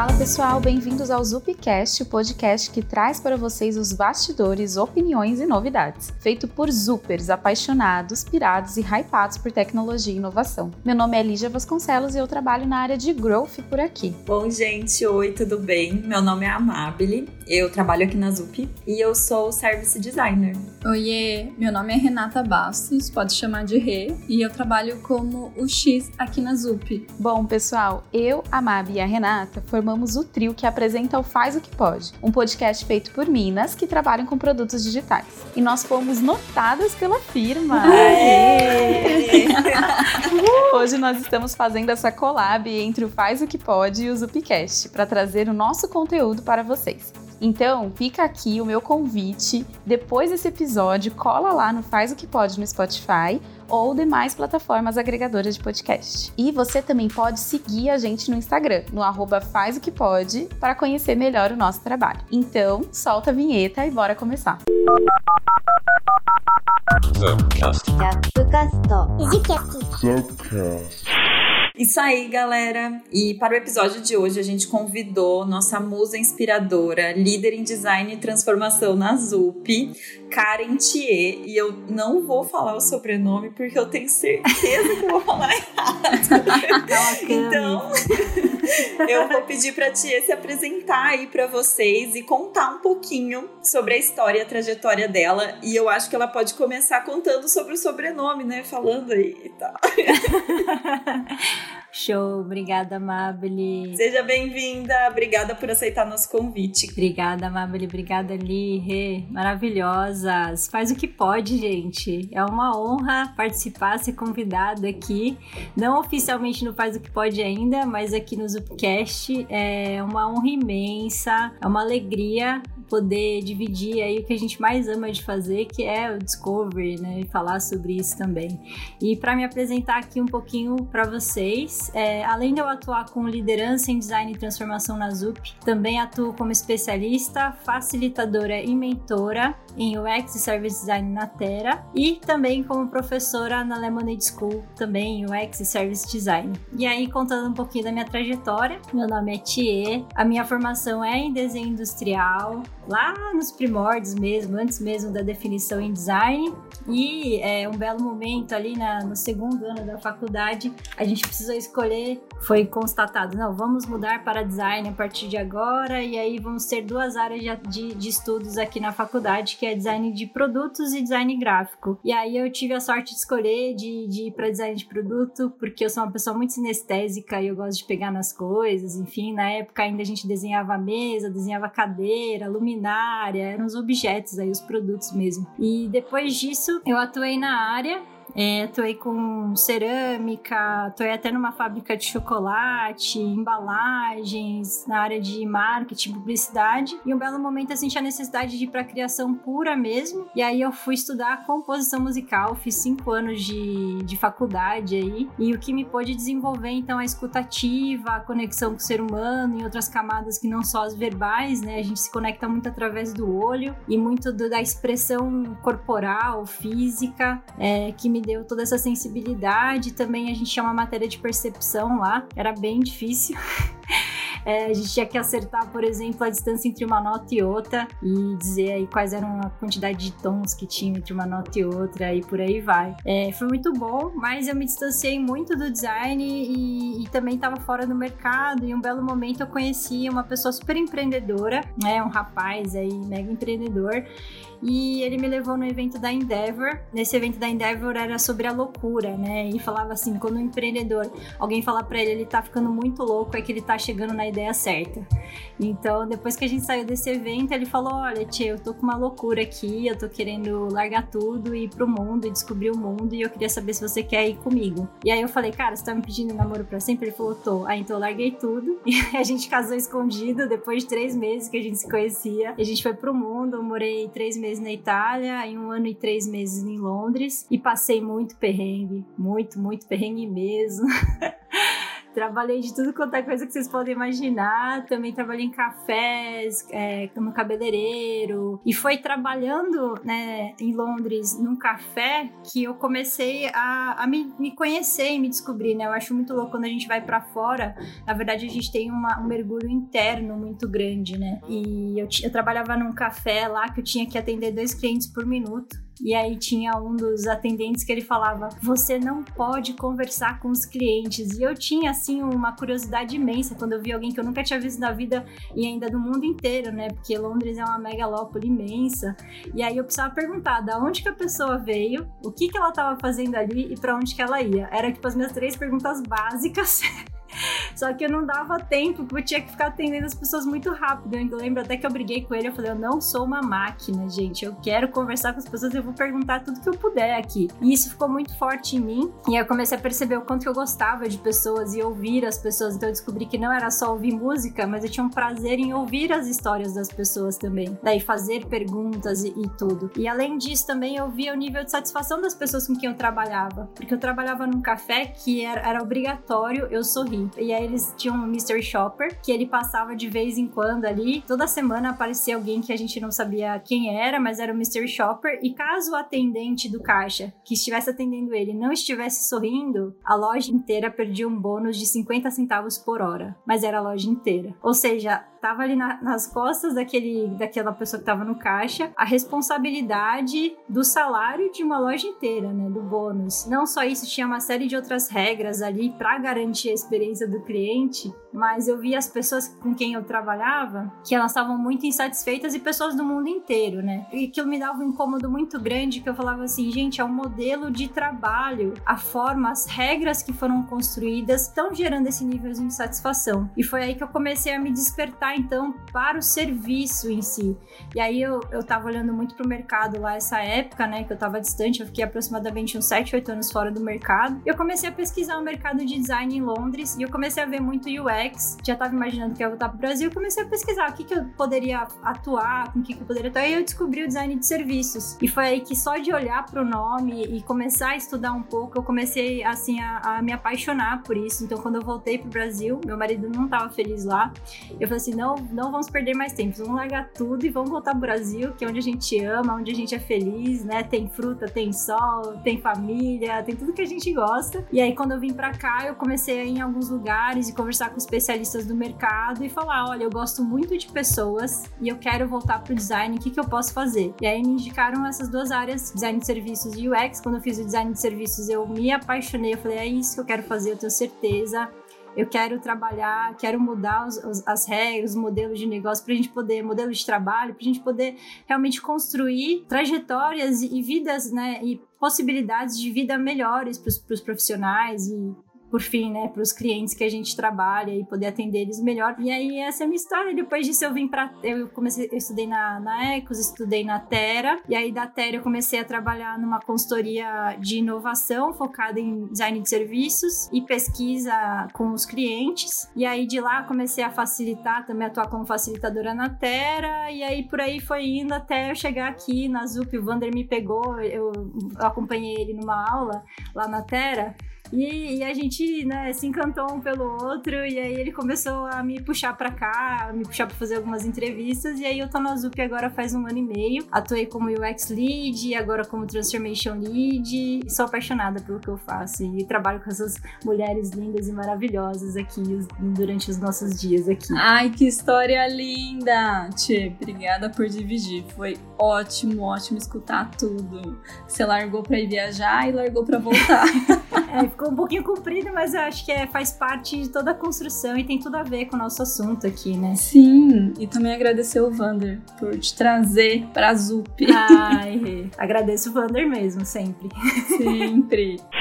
Fala pessoal, bem-vindos ao Zupcast, o podcast que traz para vocês os bastidores, opiniões e novidades. Feito por Zupers, apaixonados, pirados e hypados por tecnologia e inovação. Meu nome é Lígia Vasconcelos e eu trabalho na área de growth por aqui. Bom, gente, oi, tudo bem? Meu nome é Amabile, eu trabalho aqui na Zup e eu sou service designer. Oiê, meu nome é Renata Bastos, pode chamar de Rê, e eu trabalho como o X aqui na Zup. Bom, pessoal, eu, a Mabi e a Renata formamos o trio que apresenta o Faz o que Pode, um podcast feito por minas que trabalham com produtos digitais. E nós fomos notadas pela firma. Hoje nós estamos fazendo essa collab entre o Faz o que Pode e o Zupcast para trazer o nosso conteúdo para vocês. Então, fica aqui o meu convite. Depois desse episódio, cola lá no Faz o que Pode no Spotify ou demais plataformas agregadoras de podcast. E você também pode seguir a gente no Instagram, no arroba faz o que pode, para conhecer melhor o nosso trabalho. Então, solta a vinheta e bora começar. Isso aí, galera! E para o episódio de hoje, a gente convidou nossa musa inspiradora, líder em design e transformação na ZUP, Karen Thier. E eu não vou falar o sobrenome porque eu tenho certeza que eu vou falar errado. então, eu vou pedir para Thier se apresentar aí para vocês e contar um pouquinho sobre a história e a trajetória dela. E eu acho que ela pode começar contando sobre o sobrenome, né? Falando aí e tal. Show, obrigada, Amabile. Seja bem-vinda, obrigada por aceitar nosso convite. Obrigada, Amabile, obrigada, Li, Rê, maravilhosas. Faz o que pode, gente. É uma honra participar, ser convidada aqui. Não oficialmente no Faz o que Pode ainda, mas aqui no Zupcast é uma honra imensa, é uma alegria poder dividir aí o que a gente mais ama de fazer, que é o Discovery, né? E falar sobre isso também. E para me apresentar aqui um pouquinho para vocês, é, além de eu atuar com liderança em design e transformação na ZUP, também atuo como especialista, facilitadora e mentora em UX e Service Design na Terra e também como professora na Lemonade School, também em UX e Service Design. E aí, contando um pouquinho da minha trajetória, meu nome é Thier, a minha formação é em desenho industrial, lá nos primórdios mesmo, antes mesmo da definição em design. E é um belo momento ali na, no segundo ano da faculdade, a gente precisou escolher, foi constatado, não, vamos mudar para design a partir de agora, e aí vamos ter duas áreas de, de, de estudos aqui na faculdade, que é design de produtos e design gráfico. E aí eu tive a sorte de escolher de, de ir para design de produto, porque eu sou uma pessoa muito sinestésica e eu gosto de pegar nas coisas, enfim, na época ainda a gente desenhava mesa, desenhava cadeira, luminária, eram os objetos aí, os produtos mesmo. E depois disso, eu atuei na área é, atuei com cerâmica, atuei até numa fábrica de chocolate, embalagens, na área de marketing, publicidade. E um belo momento eu senti a necessidade de ir para criação pura mesmo. E aí eu fui estudar composição musical, fiz cinco anos de, de faculdade aí. E o que me pôde desenvolver então a escutativa, a conexão com o ser humano e outras camadas que não só as verbais, né? A gente se conecta muito através do olho e muito do, da expressão corporal, física, é, que me me deu toda essa sensibilidade. Também a gente tinha uma matéria de percepção lá, era bem difícil. É, a gente tinha que acertar, por exemplo, a distância entre uma nota e outra e dizer aí quais eram a quantidade de tons que tinha entre uma nota e outra e por aí vai. É, foi muito bom, mas eu me distanciei muito do design e, e também estava fora do mercado. E um belo momento eu conheci uma pessoa super empreendedora, né, um rapaz aí mega empreendedor e ele me levou no evento da Endeavor. Nesse evento da Endeavor era sobre a loucura, né? E falava assim, quando um empreendedor, alguém fala para ele, ele tá ficando muito louco, é que ele tá chegando na ideia certa. Então, depois que a gente saiu desse evento, ele falou: "Olha, tia, eu tô com uma loucura aqui, eu tô querendo largar tudo e ir pro mundo e descobrir o mundo e eu queria saber se você quer ir comigo". E aí eu falei: "Cara, você tá me pedindo namoro para sempre?" Ele falou: "Tô". Aí então eu larguei tudo e a gente casou escondido depois de três meses que a gente se conhecia. A gente foi pro mundo, eu morei três meses meses na Itália, em um ano e três meses em Londres e passei muito perrengue, muito, muito perrengue mesmo. Trabalhei de tudo quanto é coisa que vocês podem imaginar. Também trabalhei em cafés, é, cabeleireiro. E foi trabalhando né, em Londres num café que eu comecei a, a me, me, conhecer e me descobrir, né? Eu acho muito louco quando a gente vai para fora. Na verdade, a gente tem uma, um mergulho interno muito grande, né? E eu, eu trabalhava num café lá que eu tinha que atender dois clientes por minuto. E aí tinha um dos atendentes que ele falava: "Você não pode conversar com os clientes". E eu tinha assim uma curiosidade imensa quando eu vi alguém que eu nunca tinha visto na vida e ainda do mundo inteiro, né? Porque Londres é uma megalópole imensa. E aí eu precisava perguntar da onde que a pessoa veio, o que que ela estava fazendo ali e para onde que ela ia. Era tipo as minhas três perguntas básicas. Só que eu não dava tempo, porque eu tinha que ficar atendendo as pessoas muito rápido. Eu lembro até que eu briguei com ele, eu falei, eu não sou uma máquina, gente. Eu quero conversar com as pessoas, eu vou perguntar tudo que eu puder aqui. E isso ficou muito forte em mim. E eu comecei a perceber o quanto eu gostava de pessoas e ouvir as pessoas. Então eu descobri que não era só ouvir música, mas eu tinha um prazer em ouvir as histórias das pessoas também. Daí fazer perguntas e, e tudo. E além disso, também eu via o nível de satisfação das pessoas com quem eu trabalhava. Porque eu trabalhava num café que era, era obrigatório eu sorrir. E aí eles tinham um Mr. Shopper, que ele passava de vez em quando ali. Toda semana aparecia alguém que a gente não sabia quem era, mas era o Mr. Shopper. E caso o atendente do caixa que estivesse atendendo ele não estivesse sorrindo, a loja inteira perdia um bônus de 50 centavos por hora. Mas era a loja inteira. Ou seja, tava ali na, nas costas daquele, daquela pessoa que tava no caixa a responsabilidade do salário de uma loja inteira, né? Do bônus. Não só isso, tinha uma série de outras regras ali para garantir a experiência do cliente, mas eu vi as pessoas com quem eu trabalhava que elas estavam muito insatisfeitas e pessoas do mundo inteiro, né? E que me dava um incômodo muito grande que eu falava assim, gente, é um modelo de trabalho, a forma, as regras que foram construídas estão gerando esse nível de insatisfação. E foi aí que eu comecei a me despertar então para o serviço em si. E aí eu, eu tava olhando muito pro mercado lá essa época, né, que eu tava distante, eu fiquei aproximadamente uns 7, 8 anos fora do mercado. Eu comecei a pesquisar o mercado de design em Londres e eu comecei a ver muito UX, já tava imaginando que ia voltar pro Brasil, comecei a pesquisar o que que eu poderia atuar, com o que que eu poderia atuar, e eu descobri o design de serviços. E foi aí que só de olhar pro nome e começar a estudar um pouco, eu comecei, assim, a, a me apaixonar por isso. Então, quando eu voltei pro Brasil, meu marido não tava feliz lá, eu falei assim, não, não vamos perder mais tempo, vamos largar tudo e vamos voltar pro Brasil, que é onde a gente ama, onde a gente é feliz, né? Tem fruta, tem sol, tem família, tem tudo que a gente gosta. E aí, quando eu vim pra cá, eu comecei em alguns lugares e conversar com especialistas do mercado e falar: olha, eu gosto muito de pessoas e eu quero voltar pro design, o que, que eu posso fazer? E aí me indicaram essas duas áreas, design de serviços e UX. Quando eu fiz o design de serviços, eu me apaixonei, eu falei: é isso que eu quero fazer, eu tenho certeza eu quero trabalhar, quero mudar os, os, as regras, os modelos de negócio para a gente poder, modelo de trabalho, para a gente poder realmente construir trajetórias e, e vidas, né, e possibilidades de vida melhores para os profissionais e por fim, né, para os clientes que a gente trabalha e poder atender eles melhor. E aí essa é a minha história. Depois disso eu vim para eu comecei, eu estudei na, na Ecos, estudei na Terra e aí da Terra eu comecei a trabalhar numa consultoria de inovação focada em design de serviços e pesquisa com os clientes. E aí de lá comecei a facilitar, também atuar como facilitadora na Terra e aí por aí foi indo até eu chegar aqui na ZUP. O Vander me pegou, eu, eu acompanhei ele numa aula lá na Terra e, e, a gente, né, se encantou um pelo outro, e aí ele começou a me puxar pra cá, me puxar pra fazer algumas entrevistas, e aí eu tô na Zup agora faz um ano e meio. Atuei como UX Lead, agora como Transformation Lead, sou apaixonada pelo que eu faço e trabalho com essas mulheres lindas e maravilhosas aqui durante os nossos dias aqui. Ai, que história linda! Tchê, obrigada por dividir. Foi ótimo, ótimo escutar tudo. Você largou pra ir viajar e largou pra voltar. é, um pouquinho comprido, mas eu acho que é, faz parte de toda a construção e tem tudo a ver com o nosso assunto aqui, né? Sim, e também agradecer o Vander por te trazer pra Zup. Ai, agradeço o Vander mesmo, sempre. Sempre.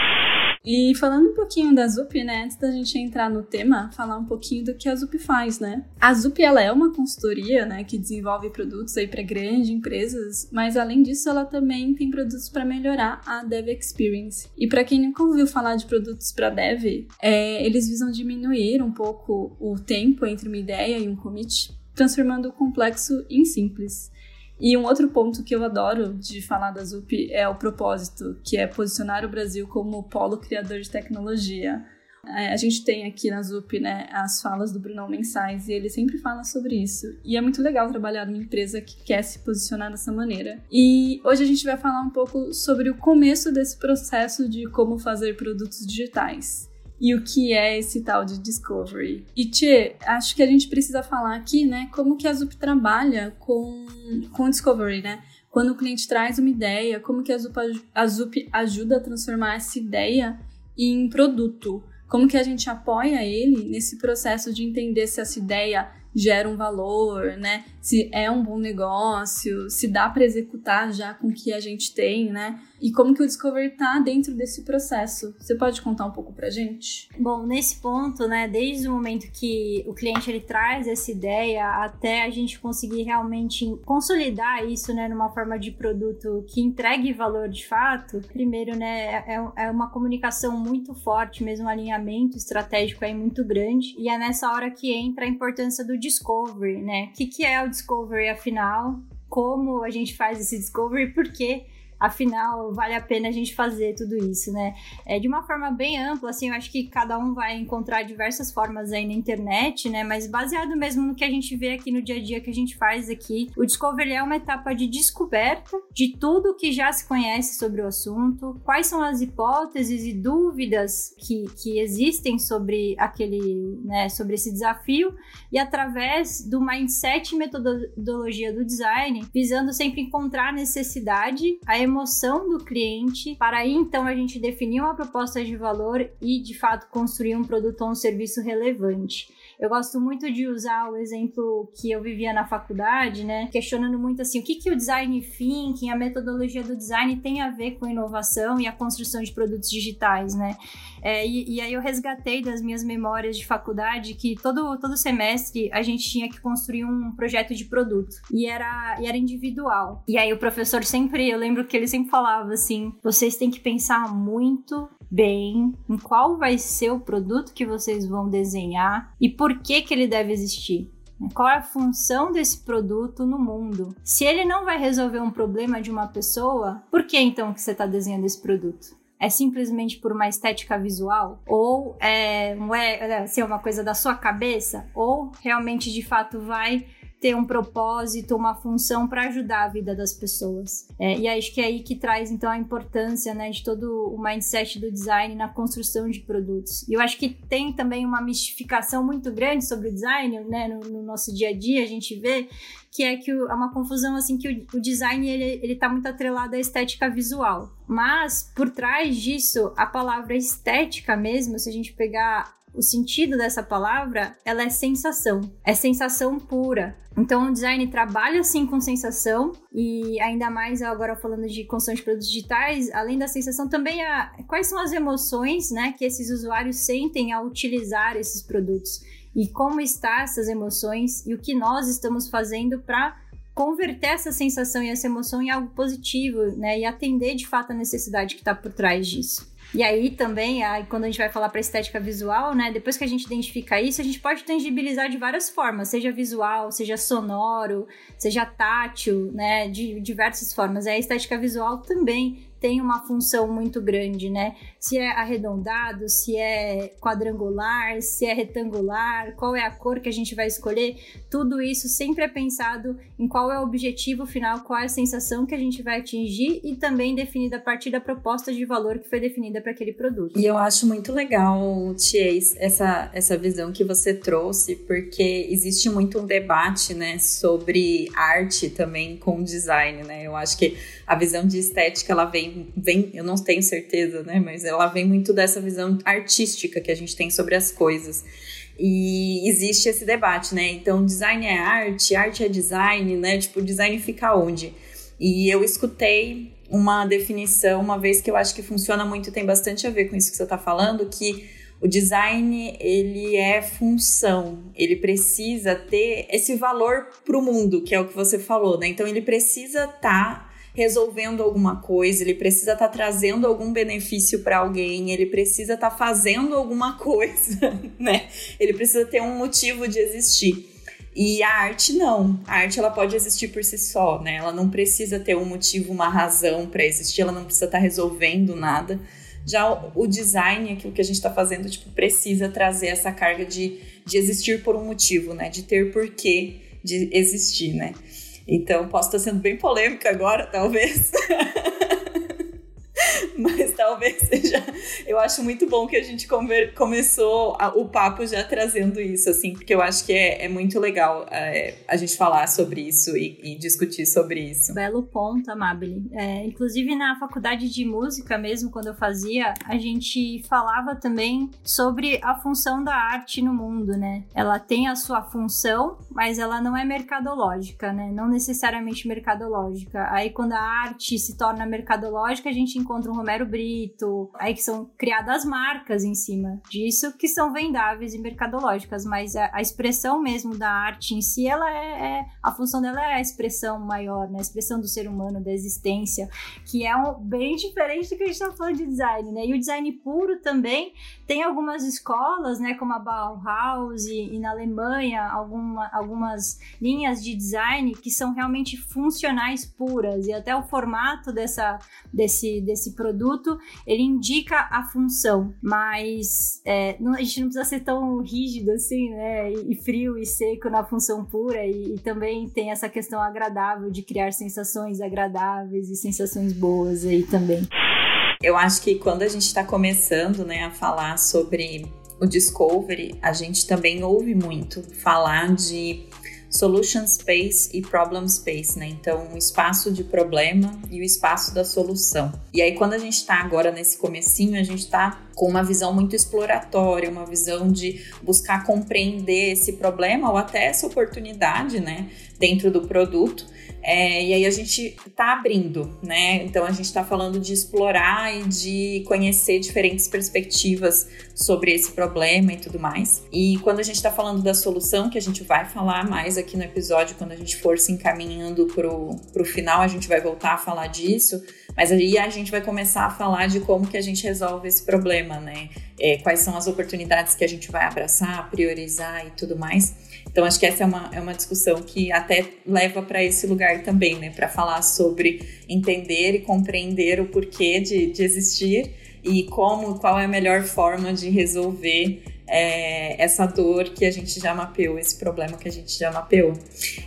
E falando um pouquinho da Zup, né, antes da gente entrar no tema, falar um pouquinho do que a Zup faz, né? A Zup ela é uma consultoria, né, que desenvolve produtos aí para grandes empresas, mas além disso ela também tem produtos para melhorar a Dev Experience. E para quem nunca ouviu falar de produtos para Dev, é, eles visam diminuir um pouco o tempo entre uma ideia e um commit, transformando o complexo em simples. E um outro ponto que eu adoro de falar da ZUP é o propósito, que é posicionar o Brasil como polo criador de tecnologia. É, a gente tem aqui na ZUP, né, as falas do Brunão mensais e ele sempre fala sobre isso. E é muito legal trabalhar numa empresa que quer se posicionar dessa maneira. E hoje a gente vai falar um pouco sobre o começo desse processo de como fazer produtos digitais e o que é esse tal de discovery. E Tchê, acho que a gente precisa falar aqui, né, como que a ZUP trabalha com com discovery, né? Quando o cliente traz uma ideia, como que a ZUP, a ZUP ajuda a transformar essa ideia em produto? Como que a gente apoia ele nesse processo de entender se essa ideia gera um valor, né? Se é um bom negócio, se dá para executar já com o que a gente tem, né? E como que o Discover tá dentro desse processo? Você pode contar um pouco pra gente? Bom, nesse ponto, né, desde o momento que o cliente ele traz essa ideia até a gente conseguir realmente consolidar isso, né, numa forma de produto que entregue valor de fato, primeiro, né, é, é uma comunicação muito forte, mesmo um alinhamento estratégico aí muito grande, e é nessa hora que entra a importância do discovery, né? O que, que é o discovery, afinal? Como a gente faz esse discovery? Por quê? Afinal vale a pena a gente fazer tudo isso, né? É de uma forma bem ampla, assim, eu acho que cada um vai encontrar diversas formas aí na internet, né? Mas baseado mesmo no que a gente vê aqui no dia a dia que a gente faz aqui, o Discovery é uma etapa de descoberta de tudo que já se conhece sobre o assunto, quais são as hipóteses e dúvidas que, que existem sobre aquele, né, sobre esse desafio e através do mindset e metodologia do design, visando sempre encontrar necessidade, a emoção do cliente, para aí então a gente definir uma proposta de valor e de fato construir um produto ou um serviço relevante. Eu gosto muito de usar o exemplo que eu vivia na faculdade, né? Questionando muito assim, o que, que o design thinking, a metodologia do design tem a ver com inovação e a construção de produtos digitais, né? É, e, e, aí eu resgatei das minhas memórias de faculdade que todo, todo semestre a gente tinha que construir um projeto de produto. E era, e era individual. E aí o professor sempre, eu lembro que ele sempre falava assim: vocês têm que pensar muito bem em qual vai ser o produto que vocês vão desenhar e por que, que ele deve existir. Né? Qual é a função desse produto no mundo? Se ele não vai resolver um problema de uma pessoa, por que então que você está desenhando esse produto? É simplesmente por uma estética visual? Ou é, é, é assim, uma coisa da sua cabeça? Ou realmente de fato vai ter um propósito, uma função para ajudar a vida das pessoas. É, e acho que é aí que traz então a importância né, de todo o mindset do design na construção de produtos. E eu acho que tem também uma mistificação muito grande sobre o design, né, no, no nosso dia a dia a gente vê que é que é uma confusão assim que o, o design ele, ele tá muito atrelado à estética visual. Mas por trás disso, a palavra estética mesmo, se a gente pegar o sentido dessa palavra, ela é sensação, é sensação pura. Então o design trabalha sim com sensação e ainda mais agora falando de construção de produtos digitais, além da sensação também a quais são as emoções, né, que esses usuários sentem ao utilizar esses produtos e como está essas emoções e o que nós estamos fazendo para converter essa sensação e essa emoção em algo positivo, né, e atender de fato a necessidade que está por trás disso. E aí também, aí, quando a gente vai falar para estética visual, né? Depois que a gente identifica isso, a gente pode tangibilizar de várias formas, seja visual, seja sonoro, seja tátil, né? De diversas formas. a estética visual também tem uma função muito grande, né? Se é arredondado, se é quadrangular, se é retangular, qual é a cor que a gente vai escolher, tudo isso sempre é pensado em qual é o objetivo final, qual é a sensação que a gente vai atingir e também definida a partir da proposta de valor que foi definida para aquele produto. E eu acho muito legal, Ties, essa, essa visão que você trouxe, porque existe muito um debate, né, sobre arte também com design, né? Eu acho que a visão de estética ela vem, vem, eu não tenho certeza, né? Mas ela vem muito dessa visão artística que a gente tem sobre as coisas. E existe esse debate, né? Então, design é arte, arte é design, né? Tipo, design fica onde? E eu escutei uma definição uma vez que eu acho que funciona muito, tem bastante a ver com isso que você está falando, que o design ele é função, ele precisa ter esse valor para o mundo, que é o que você falou, né? Então ele precisa estar tá resolvendo alguma coisa, ele precisa estar tá trazendo algum benefício para alguém, ele precisa estar tá fazendo alguma coisa, né? Ele precisa ter um motivo de existir. E a arte não. A arte ela pode existir por si só, né? Ela não precisa ter um motivo, uma razão para existir, ela não precisa estar tá resolvendo nada Já o, design, aquilo que a gente está fazendo, tipo, precisa trazer essa carga de, de existir por um motivo, né? De ter porquê de existir, né? Então, posso estar sendo bem polêmica agora, talvez. Mas talvez seja. Eu acho muito bom que a gente começou a, o papo já trazendo isso, assim, porque eu acho que é, é muito legal é, a gente falar sobre isso e, e, discutir sobre isso. Belo ponto, Amabile. É, inclusive na faculdade de música mesmo, quando eu fazia, a gente falava também sobre a função da arte no mundo, né? Ela tem a sua função, mas ela não é mercadológica, né? Não necessariamente mercadológica. Aí quando a arte se torna mercadológica, a gente encontra um Romero Brito, aí que são criadas marcas em cima disso que são vendáveis e mercadológicas, mas a, a expressão mesmo da arte em si, ela é, é, a função dela é a expressão maior, né? A expressão do ser humano, da existência, que é um, bem diferente do que a gente tá falando de design, né? E o design puro também tem algumas escolas, né, como a Bauhaus e, e na Alemanha, alguma, algumas linhas de design que são realmente funcionais puras e até o formato dessa, desse, desse produto ele indica a função, mas é, não, a gente não precisa ser tão rígido assim, né? E, e frio e seco na função pura, e, e, também tem essa questão agradável de criar sensações agradáveis e sensações boas aí também. Eu acho que quando a gente está começando, né, a falar sobre o Discovery, a gente também ouve muito falar de solution space e problem space, né? Então, o espaço de problema e o espaço da solução. E aí, quando a gente está agora nesse comecinho, a gente está com uma visão muito exploratória, uma visão de buscar compreender esse problema ou até essa oportunidade, né, dentro do produto. É, e aí a gente está abrindo, né? Então a gente está falando de explorar e de conhecer diferentes perspectivas sobre esse problema e tudo mais. E quando a gente está falando da solução, que a gente vai falar mais aqui no episódio, quando a gente for se encaminhando pro, pro final, a gente vai voltar a falar disso. Mas aí a gente vai começar a falar de como que a gente resolve esse problema, né? É, quais são as oportunidades que a gente vai abraçar, priorizar e tudo mais. Então, acho que essa é uma, é uma discussão que até leva para esse lugar também, né? Para falar sobre entender e compreender o porquê de, de existir e como, qual é a melhor forma de resolver é, essa dor que a gente já mapeou, esse problema que a gente já mapeou.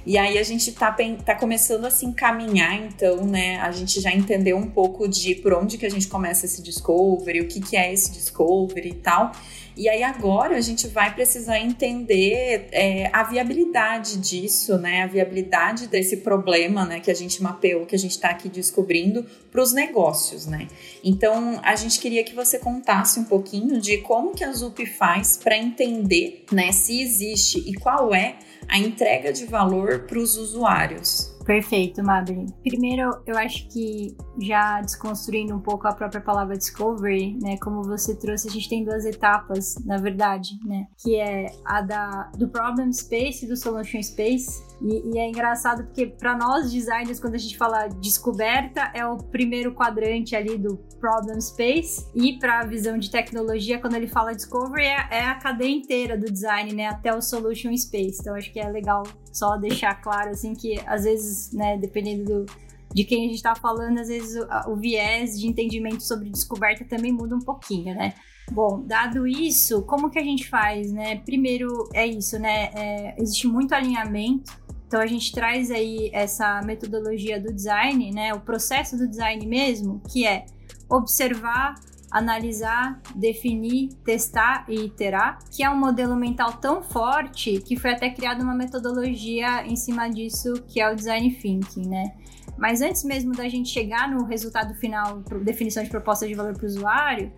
E aí a gente tá, tá começando a se encaminhar, então, né? A gente já entendeu um pouco de por onde que a gente começa esse discovery, o que, que é esse discovery e tal. E aí agora a gente vai precisar entender é, a viabilidade disso, né? A viabilidade desse problema, né? Que a gente mapeou, que a gente está aqui descobrindo para os negócios, né? Então a gente queria que você contasse um pouquinho de como que a ZUP faz para entender, né? Se existe e qual é a entrega de valor para os usuários. Perfeito, Madeline. Primeiro, eu acho que já desconstruindo um pouco a própria palavra discovery, né, como você trouxe, a gente tem duas etapas, na verdade, né, que é a da do problem space e do solution space. E, e é engraçado porque para nós designers, quando a gente fala descoberta, é o primeiro quadrante ali do problem space e para a visão de tecnologia, quando ele fala discovery, é, é a cadeia inteira do design, né, até o solution space. Então acho que é legal só deixar claro assim que às vezes, né, dependendo do, de quem a gente está falando, às vezes o, o, viés de entendimento sobre descoberta também muda um pouquinho, né? Bom, dado isso, como que a gente faz, né? Primeiro é isso, né? É, existe muito alinhamento. Então a gente traz aí essa metodologia do design, né? O processo do design mesmo, que é observar analisar, definir, testar e iterar, que é um modelo mental tão forte que foi até criada uma metodologia em cima disso, que é o design thinking, né? Mas antes mesmo da gente chegar no resultado final, definição de proposta de valor para o usuário,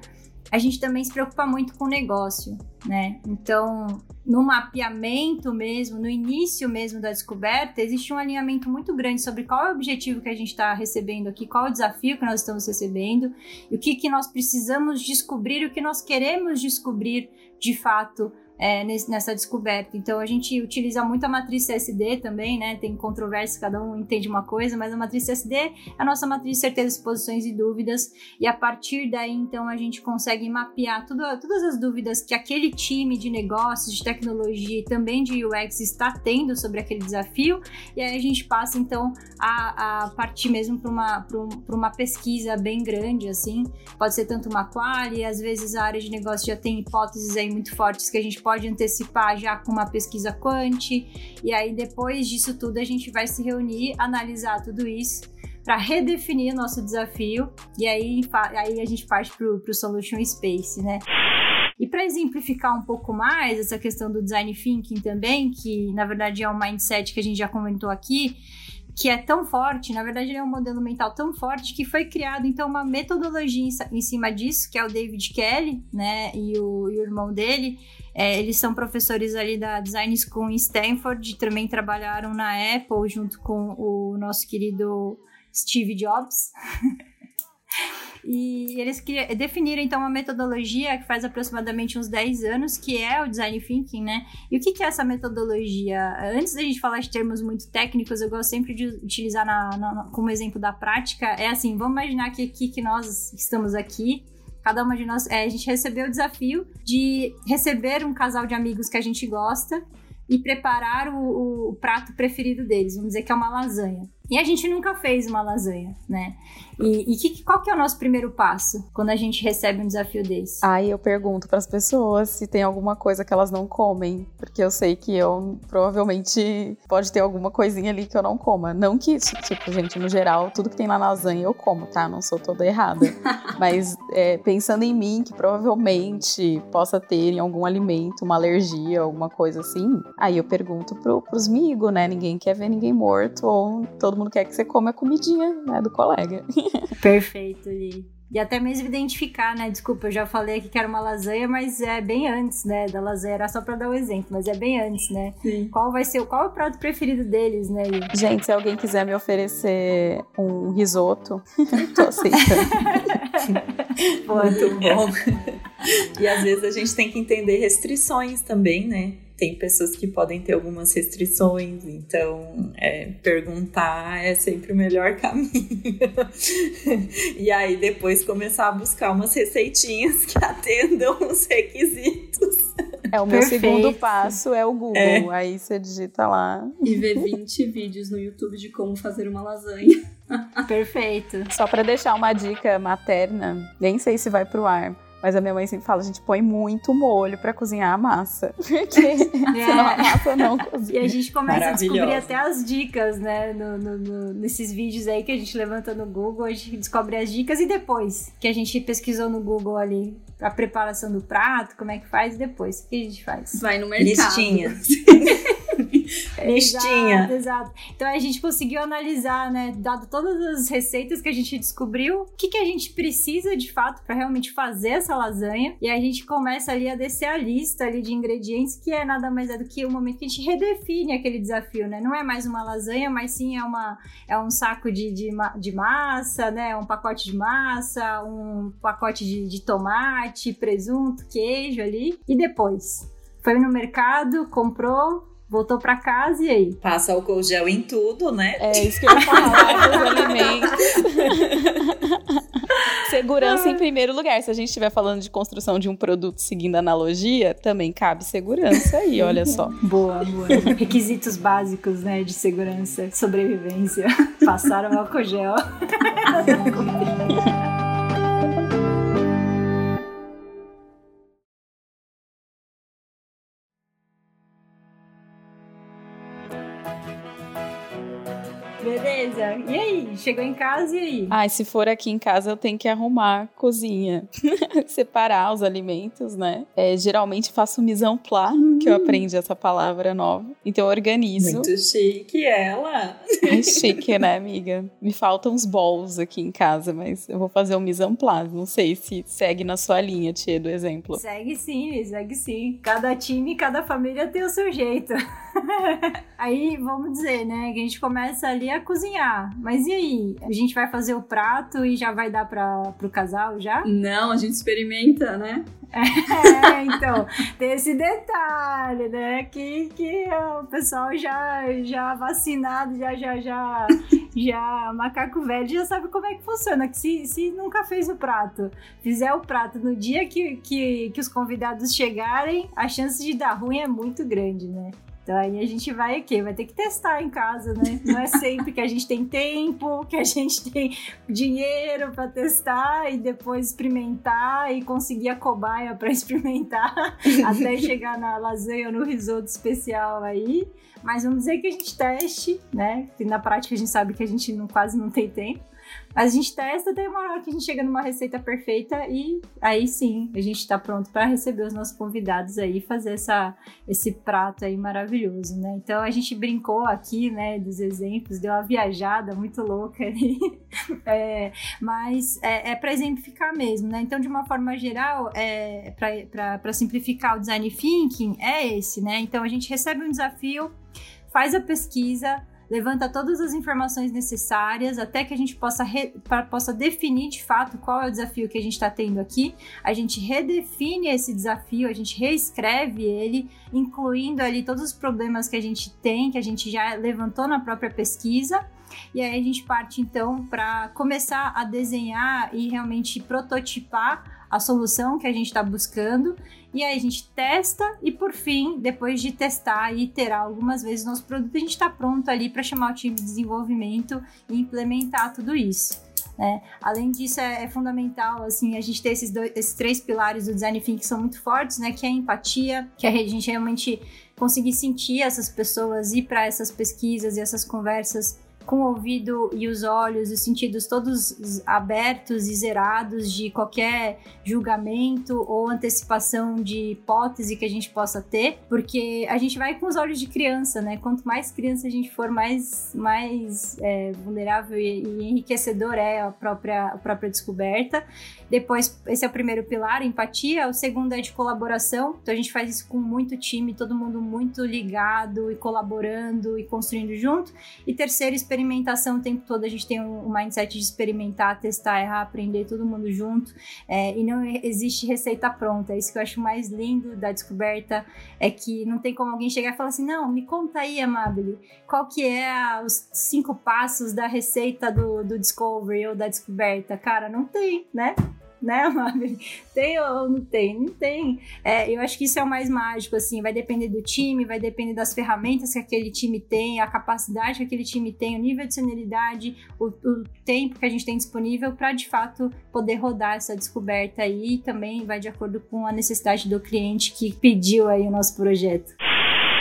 a gente também se preocupa muito com o negócio, né? Então, no mapeamento mesmo, no início mesmo da descoberta, existe um alinhamento muito grande sobre qual é o objetivo que a gente está recebendo aqui, qual é o desafio que nós estamos recebendo, e o que, que nós precisamos descobrir, o que nós queremos descobrir de fato é, nessa descoberta. Então a gente utiliza muito a matriz CSD também, né? Tem controvérsia, cada um entende uma coisa, mas a matriz CSD é a nossa matriz de certezas, posições e dúvidas. E a partir daí, então, a gente consegue mapear tudo, todas as dúvidas que aquele time de negócios, de tecnologia e também de UX está tendo sobre aquele desafio. E aí a gente passa, então, a, a partir mesmo para uma, um, uma pesquisa bem grande, assim. Pode ser tanto uma quali, às vezes a área de negócio já tem hipóteses aí muito fortes que a gente pode antecipar já com uma pesquisa quant, e aí depois disso tudo a gente vai se reunir, analisar tudo isso para redefinir o nosso desafio, e aí, aí a gente parte para o Solution Space, né? E para exemplificar um pouco mais essa questão do design thinking também, que na verdade é um mindset que a gente já comentou aqui, que é tão forte, na verdade ele é um modelo mental tão forte que foi criado então uma metodologia em cima disso, que é o David Kelly, né, e o, e o irmão dele, é, eles são professores ali da Design School em Stanford, também trabalharam na Apple junto com o nosso querido Steve Jobs. E eles definiram então uma metodologia que faz aproximadamente uns 10 anos, que é o design thinking, né? E o que, é essa metodologia? Antes da gente falar de termos muito técnicos, eu gosto sempre de utilizar na, na, como exemplo da prática. É assim, vamos imaginar que aqui que nós estamos aqui, cada uma de nós, é, a gente recebeu o desafio de receber um casal de amigos que a gente gosta e preparar o, o prato preferido deles, vamos dizer que é uma lasanha. E a gente nunca fez uma lasanha, né? E, e que, qual que é o nosso primeiro passo quando a gente recebe um desafio desse? Aí eu pergunto para as pessoas se tem alguma coisa que elas não comem, porque eu sei que eu provavelmente pode ter alguma coisinha ali que eu não coma. Não que, tipo, gente, no geral, tudo que tem na lasanha eu como, tá? Não sou toda errada. Mas é, pensando em mim, que provavelmente possa ter em algum alimento uma alergia, alguma coisa assim, aí eu pergunto pro, pros amigos, né? Ninguém quer ver ninguém morto, ou todo mundo quer que você come a comidinha, né, do colega. Perfeito, Li. E até mesmo identificar, né? Desculpa, eu já falei aqui que era uma lasanha, mas é bem antes, né? Da lasanha, era só pra dar um exemplo, mas é bem antes, né? Sim. Qual vai ser, qual é o prato preferido deles, né? Gente, se alguém quiser me oferecer um risoto, tô aceitando. Muito bom. e às vezes a gente tem que entender restrições também, né? tem pessoas que podem ter algumas restrições, então é, perguntar é sempre o melhor caminho. e aí depois começar a buscar umas receitinhas que atendam os requisitos. É, o meu Perfeito. segundo passo é o Google. É. Aí você digita lá. E vê 20 vídeos no YouTube de como fazer uma lasanha. Perfeito. Só para deixar uma dica materna, nem sei se vai pro ar, mas a minha mãe sempre fala, a gente põe muito molho para cozinhar a massa. Porque é. senão a massa não cozinha. E a gente começa a descobrir até as dicas, né? No, no, no, nesses vídeos aí que a gente levanta no Google, a gente descobre as dicas e depois que a gente pesquisou no Google ali a preparação do prato, como é que faz e depois o que a gente faz? Vai no mercado. Listinhas. Listinha. Exato, exato. Então a gente conseguiu analisar, né, dado todas as receitas que a gente descobriu, o que, que a gente precisa de fato para realmente fazer essa lasanha. E a gente começa ali a descer a lista ali de ingredientes, que é nada mais é do que o momento que a gente redefine aquele desafio, né? Não é mais uma lasanha, mas sim é, uma, é um saco de, de, de massa, né? Um pacote de massa, um pacote de, de tomate, presunto, queijo ali. E depois? Foi no mercado, comprou, voltou para casa e aí? Passa álcool gel em tudo, né? É isso que eu ia falar dos alimentos. segurança em primeiro lugar. Se a gente estiver falando de construção de um produto seguindo analogia, também cabe segurança aí, olha só. Boa, boa. Requisitos básicos, né, de segurança, sobrevivência. Passaram álcool gel. Beleza. E aí? Chegou em casa e aí? Ai, se for aqui em casa, eu tenho que arrumar a cozinha. Separar os alimentos, né? É, geralmente faço mise en hum. que eu aprendi essa palavra nova. Então eu organizo. Muito chique ela. É chique, né, amiga? Me faltam uns bowls aqui em casa, mas eu vou fazer o mise en. Não sei se segue na sua linha, tia, do exemplo. Segue sim, segue sim. Cada time, cada família tem o seu jeito. aí, vamos dizer, né, que a gente começa ali a cozinhar. Mas e aí? A gente vai fazer o prato e já vai dar para pro casal já? Não, a gente experimenta, né? É, então, tem esse detalhe, né? Que, que o pessoal já, já vacinado, já, já, já, já, macaco velho, já sabe como é que funciona. Que se, se nunca fez o prato, fizer o prato no dia que, que, que os convidados chegarem, a chance de dar ruim é muito grande, né? Então aí a gente vai aqui, vai ter que testar em casa, né? Não é sempre que a gente tem tempo, que a gente tem dinheiro para testar e depois experimentar e conseguir a cobaia para experimentar até chegar na lasanha ou no risoto especial aí. Mas vamos dizer que a gente teste, né? Que na prática a gente sabe que a gente não, quase não tem tempo. A gente testa até uma hora que a gente chega numa receita perfeita e aí sim a gente está pronto para receber os nossos convidados aí fazer essa, esse prato aí maravilhoso, né? Então a gente brincou aqui, né, dos exemplos, deu uma viajada muito louca ali, é, mas é, é para exemplificar mesmo, né? Então de uma forma geral, é, para simplificar o design thinking é esse, né? Então a gente recebe um desafio, faz a pesquisa levanta todas as informações necessárias até que a gente possa, re, possa definir de fato qual é o desafio que a gente está tendo aqui. A gente redefine esse desafio, a gente reescreve ele, incluindo ali todos os problemas que a gente tem, que a gente já levantou na própria pesquisa. E aí a gente parte então para começar a desenhar e realmente prototipar a solução que a gente está buscando e aí a gente testa e por fim, depois de testar e iterar algumas vezes nosso produto, a gente está pronto ali para chamar o time de desenvolvimento e implementar tudo isso. Né? Além disso, é, é, fundamental assim a gente ter esses, dois, esses três pilares do design thinking que são muito fortes, né? Que é a empatia, que a gente realmente conseguir sentir essas pessoas, ir para essas pesquisas e essas conversas com o ouvido e os olhos os sentidos todos abertos e zerados de qualquer julgamento ou antecipação de hipótese que a gente possa ter, porque a gente vai com os olhos de criança, né? Quanto mais criança a gente for, mais, mais é, vulnerável e, e, enriquecedor é a própria, a própria descoberta. Depois, esse é o primeiro pilar, empatia. O segundo é de colaboração. Então a gente faz isso com muito time, todo mundo muito ligado e colaborando e construindo junto. E terceiro, experimentação o tempo todo. A gente tem um, mindset de experimentar, testar, errar, aprender, todo mundo junto. É, e não existe receita pronta. É isso que eu acho mais lindo da descoberta é que não tem como alguém chegar e falar assim: não, me conta aí, Amabile, qual que é a, os cinco passos da receita do, do Discovery ou da descoberta? Cara, não tem, né? Né? Tem ou não tem? Não tem. É, eu acho que isso é o mais mágico, assim, vai depender do time, vai depender das ferramentas que aquele time tem, a capacidade que aquele time tem, o nível de senioridade, o, o tempo que a gente tem disponível para de fato poder rodar essa descoberta aí e também vai de acordo com a necessidade do cliente que pediu aí o nosso projeto.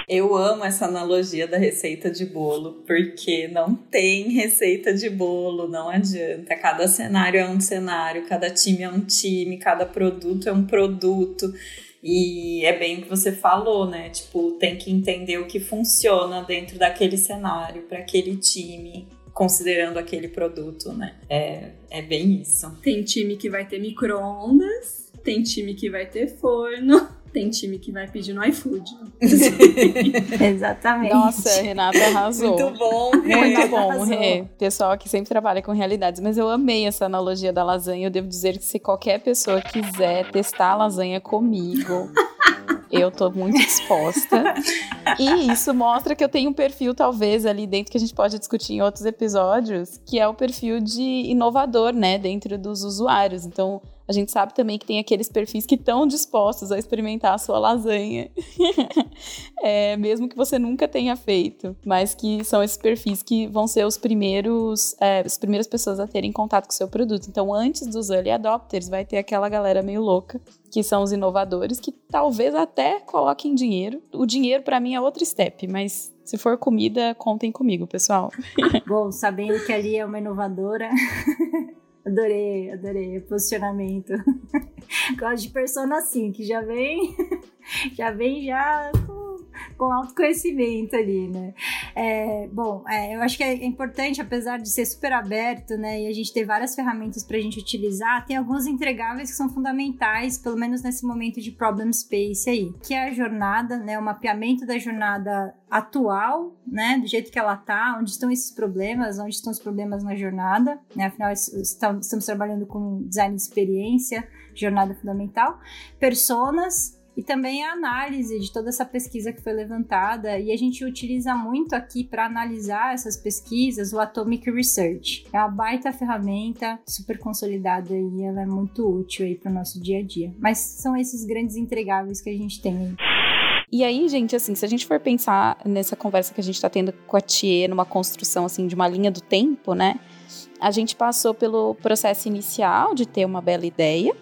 Eu amo essa analogia da receita de bolo, porque não tem receita de bolo, não adianta. Cada cenário é um cenário, cada time é um time, cada produto é um produto. E é bem o que você falou, né? Tipo, tem que entender o que funciona dentro daquele cenário, para aquele time, considerando aquele produto, né? É, é bem isso. Tem time que vai ter micro-ondas, tem time que vai ter forno tem time que vai pedir no iFood. Exatamente. Nossa, Renata arrasou. Muito bom. Muito bom, Rê. Pessoal aqui sempre trabalha com realidades, mas eu amei essa analogia da lasanha. Eu devo dizer que se qualquer pessoa quiser testar a lasanha comigo, eu tô muito disposta. E isso mostra que eu tenho um perfil, talvez, ali dentro que a gente pode discutir em outros episódios, que é o perfil de inovador, né, dentro dos usuários. Então, a gente sabe também que tem aqueles perfis que estão dispostos a experimentar a sua lasanha, é, mesmo que você nunca tenha feito, mas que são esses perfis que vão ser os primeiros, é, as primeiras pessoas a terem contato com o seu produto. Então, antes dos early adopters, vai ter aquela galera meio louca, que são os inovadores, que talvez até coloquem dinheiro. O dinheiro, para mim, é outro step, mas se for comida, contem comigo, pessoal. Bom, sabendo que ali é uma inovadora. Adorei, adorei posicionamento. Gosto de persona assim, que já vem, já vem já com, autoconhecimento ali, né? É, bom, é, eu acho que é importante, apesar de ser super aberto, né, e a gente ter várias ferramentas para a gente utilizar, tem alguns entregáveis que são fundamentais, pelo menos nesse momento de problem space aí, que é a jornada, né, o mapeamento da jornada atual, né, do jeito que ela tá, onde estão esses problemas, onde estão os problemas na jornada, né, afinal estamos trabalhando com design de experiência, jornada fundamental, personas, e também a análise de toda essa pesquisa que foi levantada. E a gente utiliza muito aqui para analisar essas pesquisas o Atomic Research. É uma baita ferramenta, super consolidada e ela é muito útil aí para o nosso dia a dia. Mas são esses grandes entregáveis que a gente tem aí. E aí, gente, assim, se a gente for pensar nessa conversa que a gente está tendo com a Thier, numa construção, assim, de uma linha do tempo, né? A gente passou pelo processo inicial de ter uma bela ideia,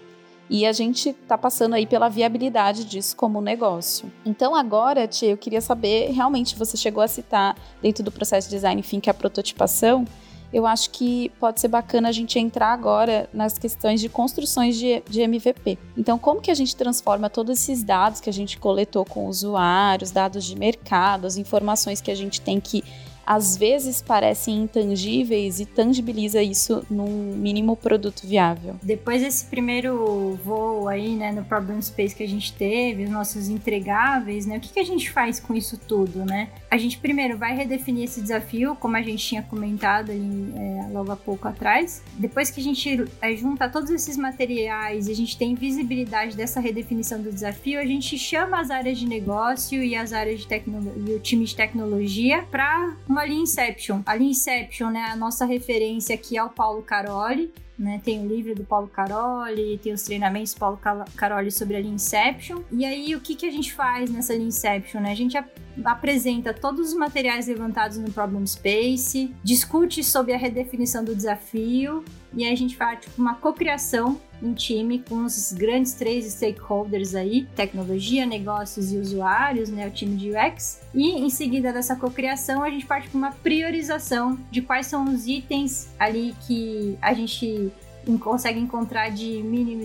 e a gente está passando aí pela viabilidade disso como negócio. Então agora, Tia, eu queria saber, realmente você chegou a citar dentro do processo de design que é a prototipação. Eu acho que pode ser bacana a gente entrar agora nas questões de construções de, de MVP. Então, como que a gente transforma todos esses dados que a gente coletou com usuários, dados de mercado, as informações que a gente tem que às vezes parecem intangíveis e tangibiliza isso num mínimo produto viável. Depois desse primeiro voo aí, né, no Problem Space que a gente teve, os nossos entregáveis, né, o que, que a gente faz com isso tudo, né? A gente primeiro vai redefinir esse desafio, como a gente tinha comentado ali é, logo há pouco atrás. Depois que a gente é, junta todos esses materiais e a gente tem visibilidade dessa redefinição do desafio, a gente chama as áreas de negócio e as áreas de tecnologia e o time de tecnologia para uma linha Inception. A linha Inception, né, a nossa referência aqui é o Paulo Caroli, né? Tem o livro do Paulo Caroli, tem os treinamentos do Paulo Caroli sobre a linha Inception. E aí, o que, que a gente faz nessa linha Inception, né? A gente apresenta todos os materiais levantados no Problem Space, discute sobre a redefinição do desafio, e aí a gente faz tipo, uma cocriação em time com os grandes três stakeholders aí, tecnologia, negócios e usuários, né, o time de UX. E em seguida dessa cocriação, a gente parte para uma priorização de quais são os itens ali que a gente consegue encontrar de mínimo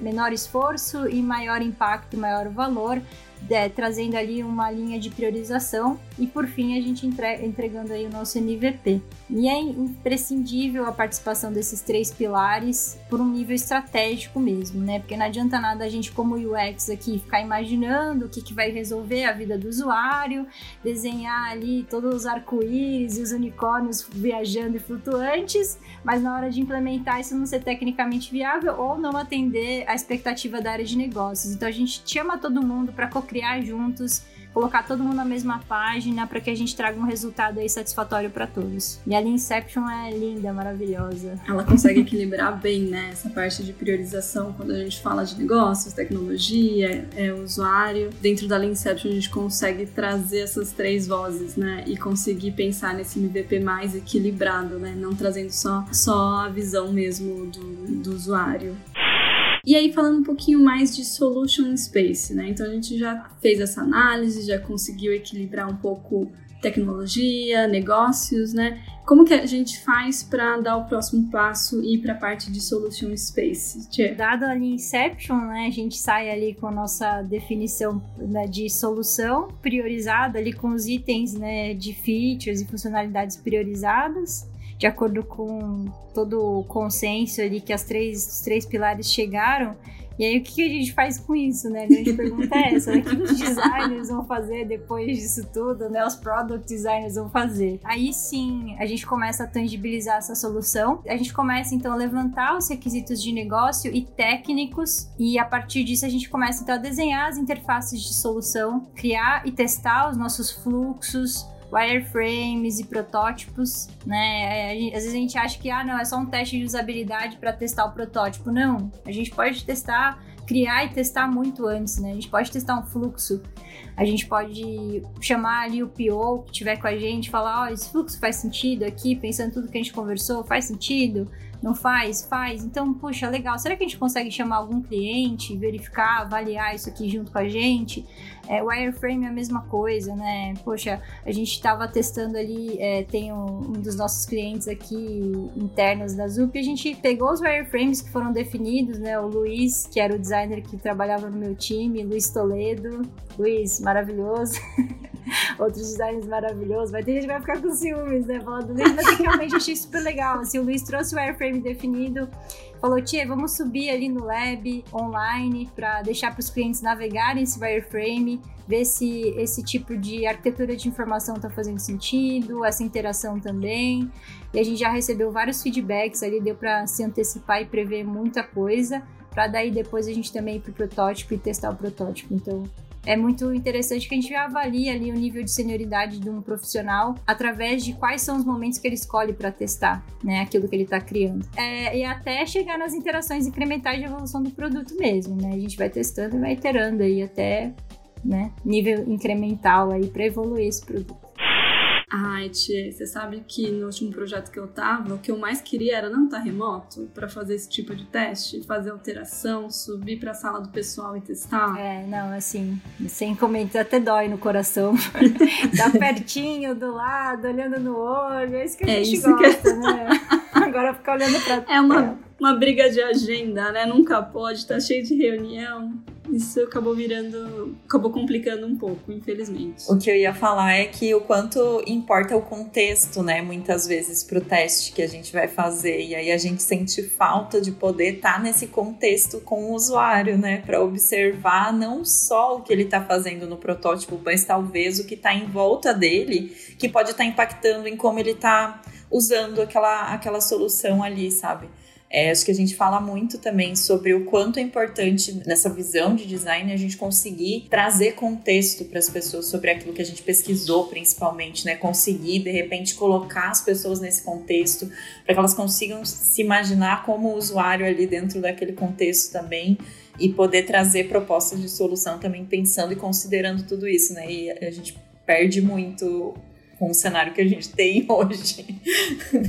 menor esforço e maior impacto, maior valor é, trazendo ali uma linha de priorização e por fim a gente entre, entregando aí o nosso MVP. E é imprescindível a participação desses três pilares por um nível estratégico mesmo, né? Porque não adianta nada a gente como UX aqui ficar imaginando o que, que vai resolver a vida do usuário, desenhar ali todos os arco-íris e os unicórnios viajando e flutuantes, mas na hora de implementar isso não ser tecnicamente viável ou não atender a expectativa da área de negócios. Então a gente chama todo mundo para criar juntos, colocar todo mundo na mesma página para que a gente traga um resultado aí satisfatório para todos. E a Inception é linda, maravilhosa. Ela consegue equilibrar bem, né, essa parte de priorização quando a gente fala de negócios, tecnologia, é, usuário. Dentro da Inception a gente consegue trazer essas três vozes, né, e conseguir pensar nesse MVP mais equilibrado, né, não trazendo só, só a visão mesmo do, do usuário. E aí, falando um pouquinho mais de Solution Space, né? Então, a gente já fez essa análise, já conseguiu equilibrar um pouco tecnologia, negócios, né? Como que a gente faz para dar o próximo passo e ir para a parte de Solution Space? Tchê. Dado ali Inception, né, a gente sai ali com a nossa definição né, de solução priorizada ali com os itens né, de features e funcionalidades priorizadas de acordo com todo o consenso ali que as três, os três pilares chegaram. E aí, o que a gente faz com isso, né? A grande pergunta é essa, né? O que os designers vão fazer depois disso tudo, né? Os product designers vão fazer. Aí sim, a gente começa a tangibilizar essa solução. A gente começa, então, a levantar os requisitos de negócio e técnicos. E a partir disso, a gente começa, então, a desenhar as interfaces de solução, criar e testar os nossos fluxos, wireframes e protótipos, né? É, às vezes a gente acha que ah, não, é só um teste de usabilidade para testar o protótipo. Não, a gente pode testar, criar e testar muito antes, né? A gente pode testar um fluxo. A gente pode chamar ali o PO que estiver com a gente, falar, ó, oh, esse fluxo faz sentido aqui, pensando tudo que a gente conversou, faz sentido? Não faz? Faz. Então, puxa, legal. Será que a gente consegue chamar algum cliente, verificar, avaliar isso aqui junto com a gente? É, wireframe é a mesma coisa, né? Poxa, a gente estava testando ali, é, tem um, um, dos nossos clientes aqui internos da Zup, a gente pegou os wireframes que foram definidos, né? O Luiz, que era o designer que trabalhava no meu time, Luiz Toledo. Luiz, maravilhoso. outros designs maravilhosos. Vai ter gente que vai ficar com ciúmes, né? Falando dele, mas é que realmente achei super legal. Assim, o Luiz trouxe o wireframe definido, falou, Tia, vamos subir ali no lab online para deixar para os clientes navegarem esse wireframe, ver se esse tipo de arquitetura de informação está fazendo sentido, essa interação também. E a gente já recebeu vários feedbacks ali, deu para se antecipar e prever muita coisa, para daí depois a gente também ir para o protótipo e testar o protótipo. Então, é muito interessante que a gente avalie ali o nível de senioridade de um profissional através de quais são os momentos que ele escolhe para testar, né, aquilo que ele está criando. É, e até chegar nas interações incrementais de evolução do produto mesmo, né? A gente vai testando e vai iterando aí até, né, nível incremental aí para evoluir esse produto. Ai, tia, você sabe que no último projeto que eu tava, o que eu mais queria era não estar tá remoto para fazer esse tipo de teste, fazer alteração, subir para a sala do pessoal e testar. É, não, assim, sem comentar, até dói no coração. tá pertinho, do lado, olhando no olho, é isso que a é gente gosta, que... né? Agora ficar olhando pra É uma, uma briga de agenda, né? Nunca pode, tá cheio de reunião isso acabou virando. acabou complicando um pouco, infelizmente. O que eu ia falar é que o quanto importa o contexto, né? Muitas vezes pro teste que a gente vai fazer. E aí a gente sente falta de poder estar tá nesse contexto com o usuário, né? Para observar não só o que ele está fazendo no protótipo, mas talvez o que está em volta dele, que pode estar tá impactando em como ele está usando aquela, aquela solução ali, sabe? É, acho que a gente fala muito também sobre o quanto é importante nessa visão de design a gente conseguir trazer contexto para as pessoas sobre aquilo que a gente pesquisou, principalmente, né? Conseguir de repente colocar as pessoas nesse contexto para que elas consigam se imaginar como usuário ali dentro daquele contexto também e poder trazer propostas de solução também pensando e considerando tudo isso, né? E a gente perde muito com o cenário que a gente tem hoje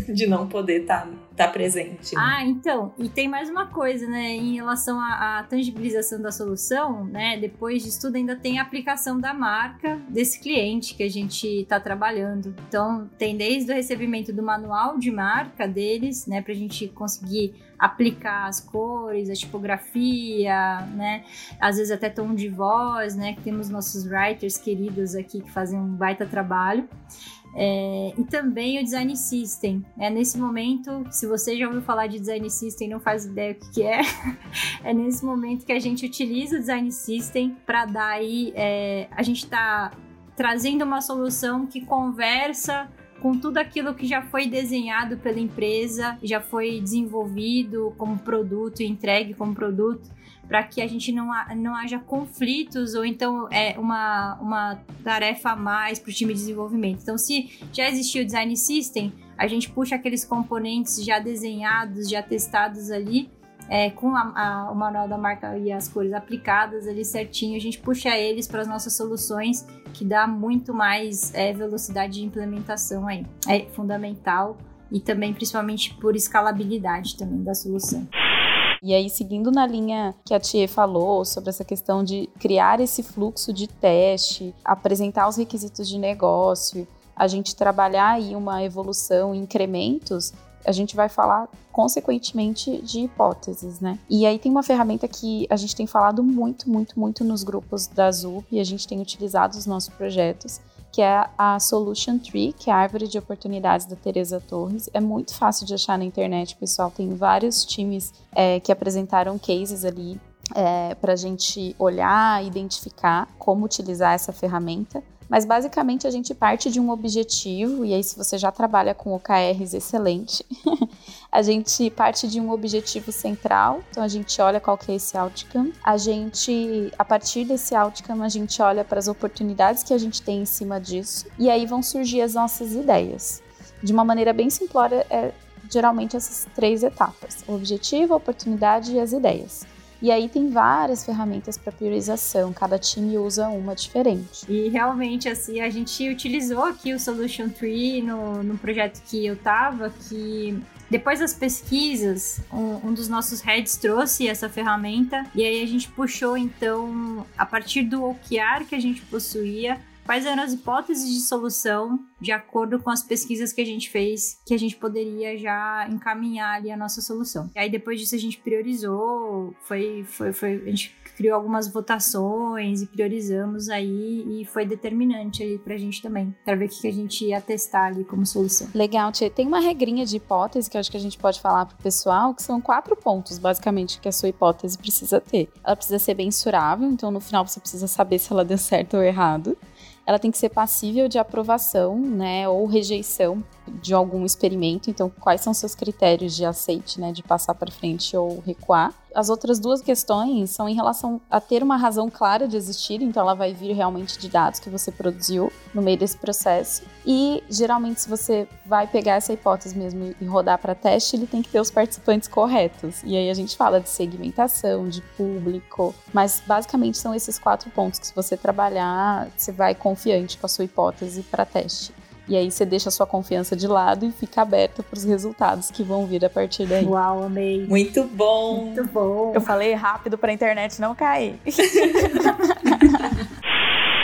de não poder estar tá tá presente. Né? Ah, então, e tem mais uma coisa, né, em relação à, à, tangibilização da solução, né, depois disso tudo ainda tem a aplicação da marca desse cliente que a gente está trabalhando. Então, tem desde o recebimento do manual de marca deles, né, pra gente conseguir aplicar as cores, a tipografia, né, às vezes até tom de voz, né, que temos nossos writers queridos aqui que fazem um baita trabalho. É, e também o Design System. É nesse momento, se você já ouviu falar de Design System e não faz ideia o que é, é nesse momento que a gente utiliza o Design System para dar aí. É, a gente está trazendo uma solução que conversa com tudo aquilo que já foi desenhado pela empresa, já foi desenvolvido como produto, entregue como produto para que a gente não, não haja conflitos ou então é uma, uma tarefa a mais para o time de desenvolvimento. Então, se já existiu o design system, a gente puxa aqueles componentes já desenhados, já testados ali, é, com a, a, o manual da marca e as cores aplicadas ali certinho, a gente puxa eles para as nossas soluções, que dá muito mais é, velocidade de implementação aí. É fundamental e também principalmente por escalabilidade também da solução. E aí, seguindo na linha que a Tia falou sobre essa questão de criar esse fluxo de teste, apresentar os requisitos de negócio, a gente trabalhar aí uma evolução, incrementos, a gente vai falar consequentemente de hipóteses, né? E aí tem uma ferramenta que a gente tem falado muito, muito, muito nos grupos da ZUP e a gente tem utilizado nos nossos projetos, que é a Solution Tree, que é a árvore de oportunidades da Teresa Torres. É muito fácil de achar na internet, pessoal. Tem vários times é, que apresentaram cases ali é, para a gente olhar, identificar como utilizar essa ferramenta. Mas basicamente a gente parte de um objetivo, e aí, se você já trabalha com OKRs, excelente. a gente parte de um objetivo central, então a gente olha qual que é esse outcome. A gente, a partir desse outcome, a gente olha para as oportunidades que a gente tem em cima disso, e aí vão surgir as nossas ideias. De uma maneira bem simplória, é geralmente essas três etapas: o objetivo, a oportunidade e as ideias. E aí tem várias ferramentas para priorização, cada time usa uma diferente. E realmente, assim, a gente utilizou aqui o Solution Tree no, no projeto que eu tava, que depois das pesquisas, um, um, dos nossos heads trouxe essa ferramenta e aí a gente puxou então, a partir do OKR que a gente possuía, quais eram as hipóteses de solução de acordo com as pesquisas que a gente fez, que a gente poderia já encaminhar ali a nossa solução. E aí depois disso a gente priorizou, foi, foi, foi a gente criou algumas votações e priorizamos aí e foi determinante ali pra gente também, para ver o que a gente ia testar ali como solução. Legal, Tia. Tem uma regrinha de hipótese que eu acho que a gente pode falar pro pessoal, que são quatro pontos, basicamente, que a sua hipótese precisa ter. Ela precisa ser mensurável, então no final você precisa saber se ela deu certo ou errado ela tem que ser passível de aprovação, né, ou rejeição de algum experimento. Então, quais são seus critérios de aceite, né, de passar para frente ou recuar? As outras duas questões são em relação a ter uma razão clara de existir, então ela vai vir realmente de dados que você produziu no meio desse processo. E geralmente, se você vai pegar essa hipótese mesmo e rodar para teste, ele tem que ter os participantes corretos. E aí a gente fala de segmentação, de público, mas basicamente são esses quatro pontos que se você trabalhar, você vai confiante com a sua hipótese para teste. E aí você deixa a sua confiança de lado e fica aberta para os resultados que vão vir a partir daí. Uau, amei. Muito bom. Muito bom. Eu falei rápido para a internet não cair.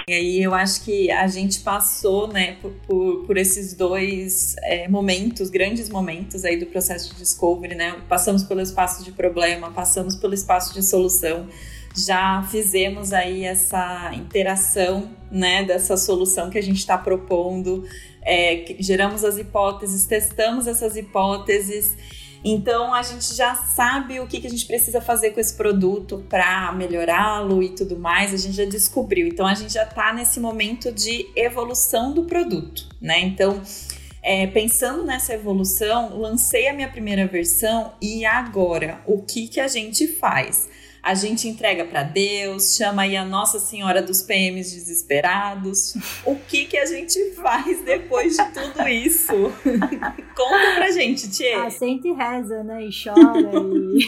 E aí eu acho que a gente passou, né, por, por, por esses dois é, momentos, grandes momentos aí do processo de discovery, né? Passamos pelo espaço de problema, passamos pelo espaço de solução já fizemos aí essa interação, né, dessa solução que a gente está propondo, é, geramos as hipóteses, testamos essas hipóteses. Então a gente já sabe o que, que a gente precisa fazer com esse produto para melhorá-lo e tudo mais. A gente já descobriu. Então a gente já está nesse momento de evolução do produto, né? Então é, pensando nessa evolução, lancei a minha primeira versão e agora o que que a gente faz? A gente entrega para Deus, chama aí a Nossa Senhora dos PMs desesperados. O que que a gente faz depois de tudo isso? Conta pra gente, Tchê. Ah, sente e reza, né? E chora e...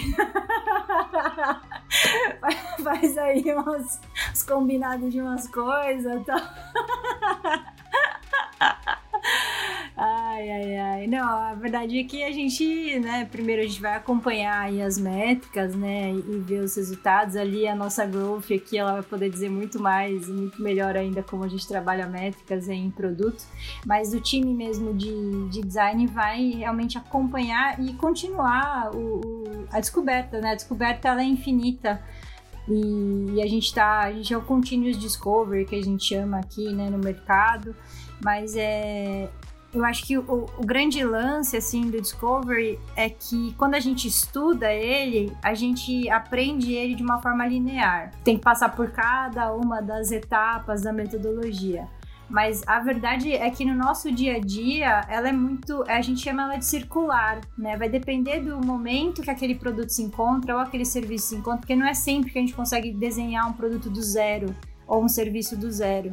faz aí uns, uns combinados de umas coisas, tá? Ai, ai, ai. Não, a verdade é que a gente, né, primeiro a gente vai acompanhar as métricas, né, e ver os resultados. Ali a nossa growth aqui, ela vai poder dizer muito mais, muito melhor ainda como a gente trabalha métricas em produto. Mas o time mesmo de, de design vai realmente acompanhar e continuar o, o, a descoberta, né? A descoberta, ela é infinita. E, e a gente tá, a gente é o continuous discovery que a gente chama aqui, né, no mercado. Mas é, eu acho que o, o, grande lance assim do Discovery é que quando a gente estuda ele, a gente aprende ele de uma forma linear. Tem que passar por cada uma das etapas da metodologia. Mas a verdade é que no nosso dia a dia, ela é muito, a gente chama ela de circular, né? Vai depender do momento que aquele produto se encontra ou aquele serviço se encontra, porque não é sempre que a gente consegue desenhar um produto do zero ou um serviço do zero.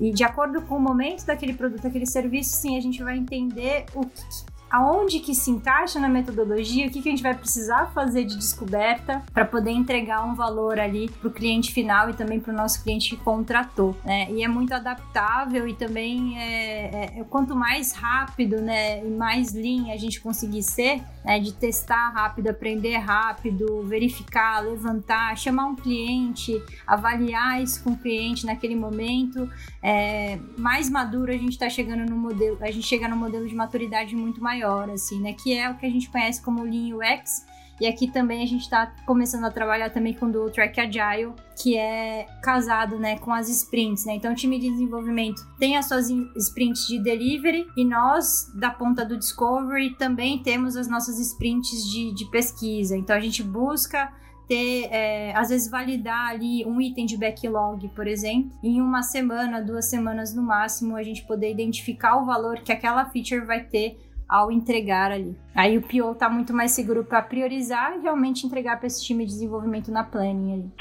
E de acordo com o momento daquele produto, daquele serviço, sim, a gente vai entender o que, aonde que se encaixa na metodologia, o que, que a gente vai precisar fazer de descoberta para poder entregar um valor ali para o cliente final e também para o nosso cliente que contratou, né? E é muito adaptável e também é, é, é, quanto mais rápido, né, e mais lean a gente conseguir ser, né, de testar rápido, aprender rápido, verificar, levantar, chamar um cliente, avaliar isso com o cliente naquele momento, é, mais maduro a gente está chegando no modelo, a gente chega no modelo de maturidade muito maior assim, né? Que é o que a gente conhece como Lean UX. E aqui também a gente está começando a trabalhar também com o Track Agile, que é casado, né, com as sprints, né? Então o time de desenvolvimento tem as suas sprints de delivery e nós, da ponta do Discovery, também temos as nossas sprints de, de pesquisa. Então a gente busca ter, é, às vezes, validar ali um item de backlog, por exemplo, em uma semana, duas semanas no máximo, a gente poder identificar o valor que aquela feature vai ter ao entregar ali. Aí o PO tá muito mais seguro para priorizar e realmente entregar para esse time de desenvolvimento na planning ali.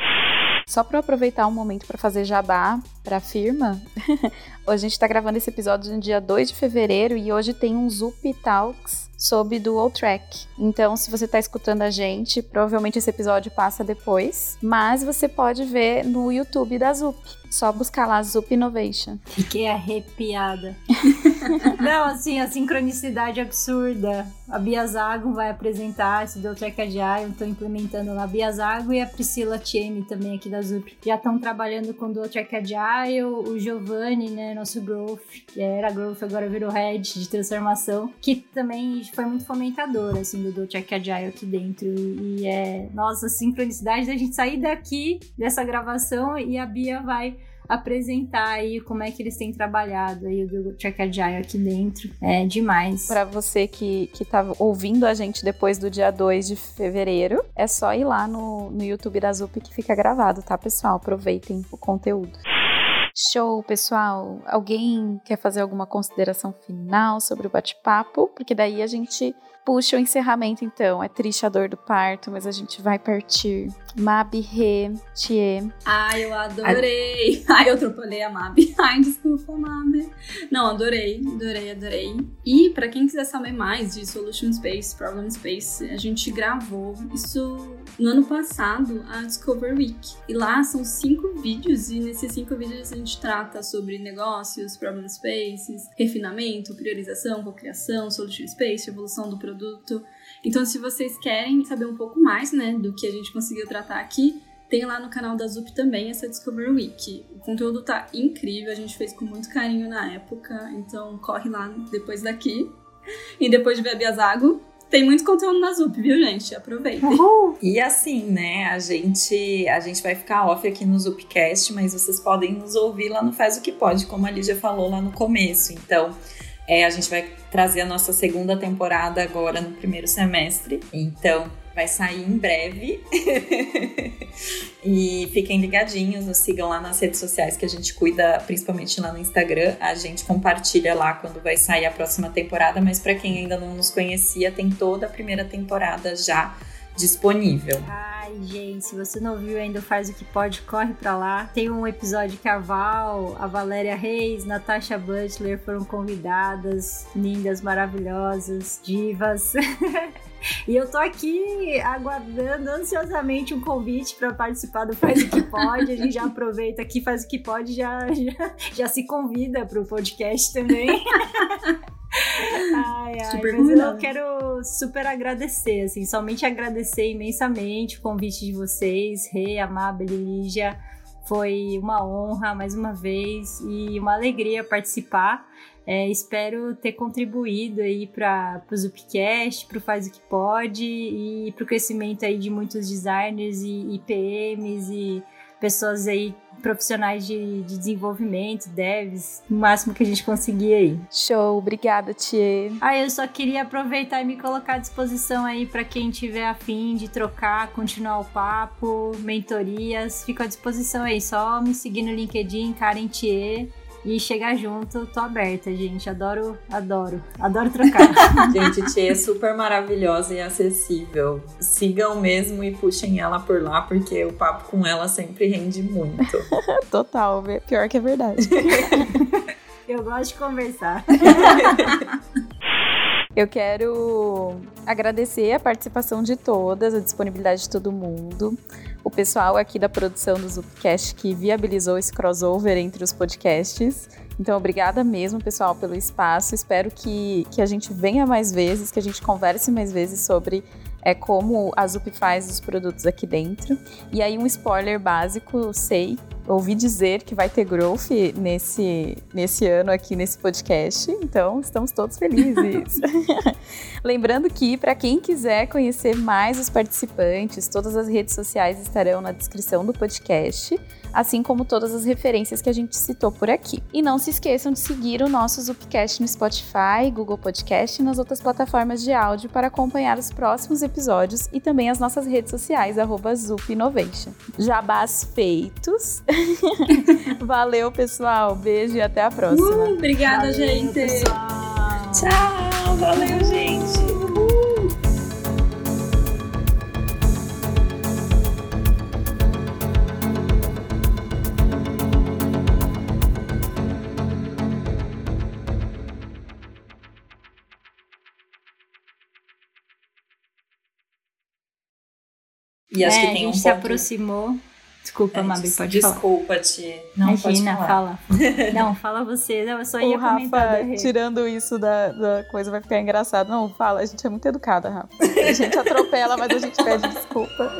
Só para aproveitar um momento para fazer jabá para a firma, hoje a gente está gravando esse episódio no dia 2 de fevereiro e hoje tem um Zup Talks sobre Dual Track. Então, se você está escutando a gente, provavelmente esse episódio passa depois, mas você pode ver no YouTube da Zup. Só buscar lá Zup Innovation. Fiquei arrepiada. Não, assim, a sincronicidade absurda. A Bia Zago vai apresentar esse do Track Agile, estou implementando lá a Bia Zago e a Priscila Tiemi também aqui da ZUP. Já estão trabalhando com o Track Agile, o Giovanni, né, nosso Growth, que era Growth, agora virou Head de transformação, que também foi muito fomentador, assim, do Track Agile aqui dentro. E é, nossa, a sincronicidade da gente sair daqui, dessa gravação, e a Bia vai apresentar aí como é que eles têm trabalhado aí do Track Agile aqui dentro. É demais. Para você que, que tá ouvindo a gente depois do dia 2 de fevereiro, é só ir lá no, no YouTube da Zup que fica gravado, tá, pessoal? Aproveitem o conteúdo. Show, pessoal. Alguém quer fazer alguma consideração final sobre o bate-papo? Porque daí a gente puxa o encerramento, então. É triste a dor do parto, mas a gente vai partir. Mabi, Rê, Tie. Ai, eu adorei. Ai, eu atropelei a Mabi. Ai, desculpa, Mabi. Não, adorei, adorei, adorei. E para quem quiser saber mais de Solution Space, Problem Space, a gente gravou isso no ano passado, a Discover Week. E lá são cinco vídeos, e nesses cinco vídeos a gente trata sobre negócios, problem spaces, refinamento, priorização, cocriação, solution space, evolução do produto. Então, se vocês querem saber um pouco mais, né, do que a gente conseguiu tratar aqui, tem lá no canal da Zup também essa Discover Week. O conteúdo tá incrível, a gente fez com muito carinho na época, então corre lá depois daqui. E depois de ver a Biazago, tem muito conteúdo na Zup, viu, gente? Aproveitem. E assim, né, a gente, a gente vai ficar off aqui no Zupcast, mas vocês podem nos ouvir lá no Faz o Que Pode, como a Lígia falou lá no começo. Então, é, a gente vai trazer a nossa segunda temporada agora no primeiro semestre. Então, vai sair em breve. e fiquem ligadinhos, nos sigam lá nas redes sociais que a gente cuida, principalmente lá no Instagram. A gente compartilha lá quando vai sair a próxima temporada, mas para quem ainda não nos conhecia, tem toda a primeira temporada já disponível. Ai, gente, se você não viu ainda, faz o que pode, corre pra lá. Tem um episódio que a Val, a Valéria Reis, Natasha Butler foram convidadas, lindas, maravilhosas, divas. E eu tô aqui aguardando ansiosamente um convite para participar do Faz o que Pode. A gente já aproveita aqui, faz o que pode, já, já, já se convida para o podcast também. ai, ai, super mas eu quero super agradecer, assim, somente agradecer imensamente o convite de vocês, Rei, Amabile, Lígia. Foi uma honra mais uma vez e uma alegria participar. É, espero ter contribuído aí para o Zupcast, para o Faz o que Pode e para o crescimento aí de muitos designers e, e PMs e pessoas aí profissionais de, de, desenvolvimento, devs, o máximo que a gente conseguir aí. Show, obrigada, Tia. Ah, eu só queria aproveitar e me colocar à disposição aí para quem tiver afim de trocar, continuar o papo, mentorias, fico à disposição aí, só me seguir no LinkedIn, Karen Thier, e chegar junto, tô aberta, gente. Adoro, adoro, adoro trocar. gente, Tia é super maravilhosa e acessível. Sigam mesmo e puxem ela por lá, porque o papo com ela sempre rende muito. Total, pior que é verdade. Eu gosto de conversar. Eu quero agradecer a participação de todas, a disponibilidade de todo mundo o pessoal aqui da produção do Zupcast que viabilizou esse crossover entre os podcasts. Então, obrigada mesmo, pessoal, pelo espaço. Espero que, que a gente venha mais vezes, que a gente converse mais vezes sobre é, como a Zup faz os produtos aqui dentro. E aí, um spoiler básico, sei ouvi dizer que vai ter growth nesse, nesse ano aqui nesse podcast, então estamos todos felizes. Lembrando que, para quem quiser conhecer mais os participantes, todas as redes sociais estarão na descrição do podcast, assim como todas as referências que a gente citou por aqui. E não se esqueçam de seguir o nosso Zupcast no Spotify, Google Podcast e nas outras plataformas de áudio para acompanhar os próximos episódios e também as nossas redes sociais, arroba Zupinovation. Jabás feitos. Valeu, pessoal. Beijo e até a próxima. Uh, obrigada, valeu, gente. Pessoal. Tchau. Valeu, gente. E acho é, que tem a gente um se ponto... aproximou Desculpa, É, Mabi, des- pode falar. Desculpa, Tia. Não, Imagina, pode falar. fala. Não, fala você. Não, eu só O ia comentar da Rafa, tirando isso da, da coisa, vai ficar engraçado. Não, fala, a gente é muito educada, Rafa. A gente atropela, mas a gente pede desculpa.